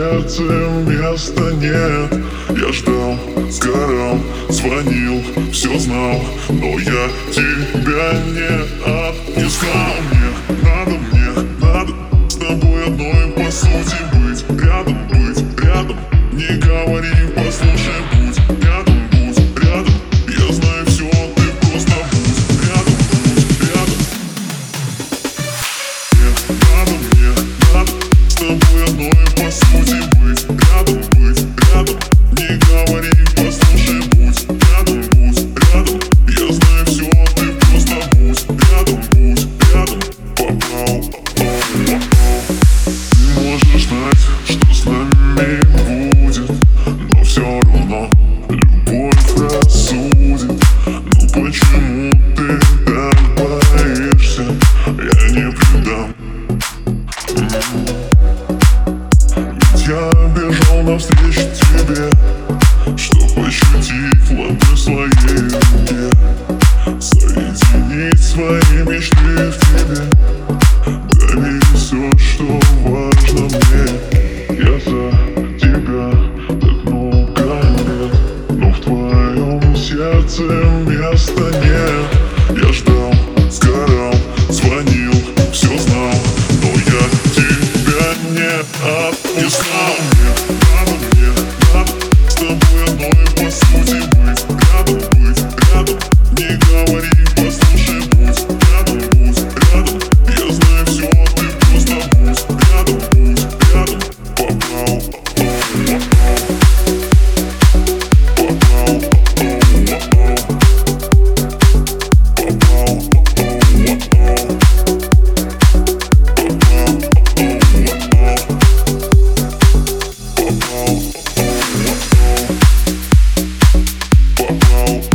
сердце места нет. Я ждал, сгорал, звонил, все знал Но я тебя не отпускал Мне надо, мне надо С тобой одной по сути быть. Рядом быть, рядом Не говори, послушай, будь. Рядом будь, рядом Я знаю все, ты просто будь. Рядом будь, рядом. Мне надо, мне надо С тобой одной по сути быть Рядом быть, рядом навстречу тебе Чтоб ощутить ладонь своей руке. Соединить свои мечты в тебе. Доверить все, что важно мне. Я за тебя так много лет Но в твоем сердце Oh.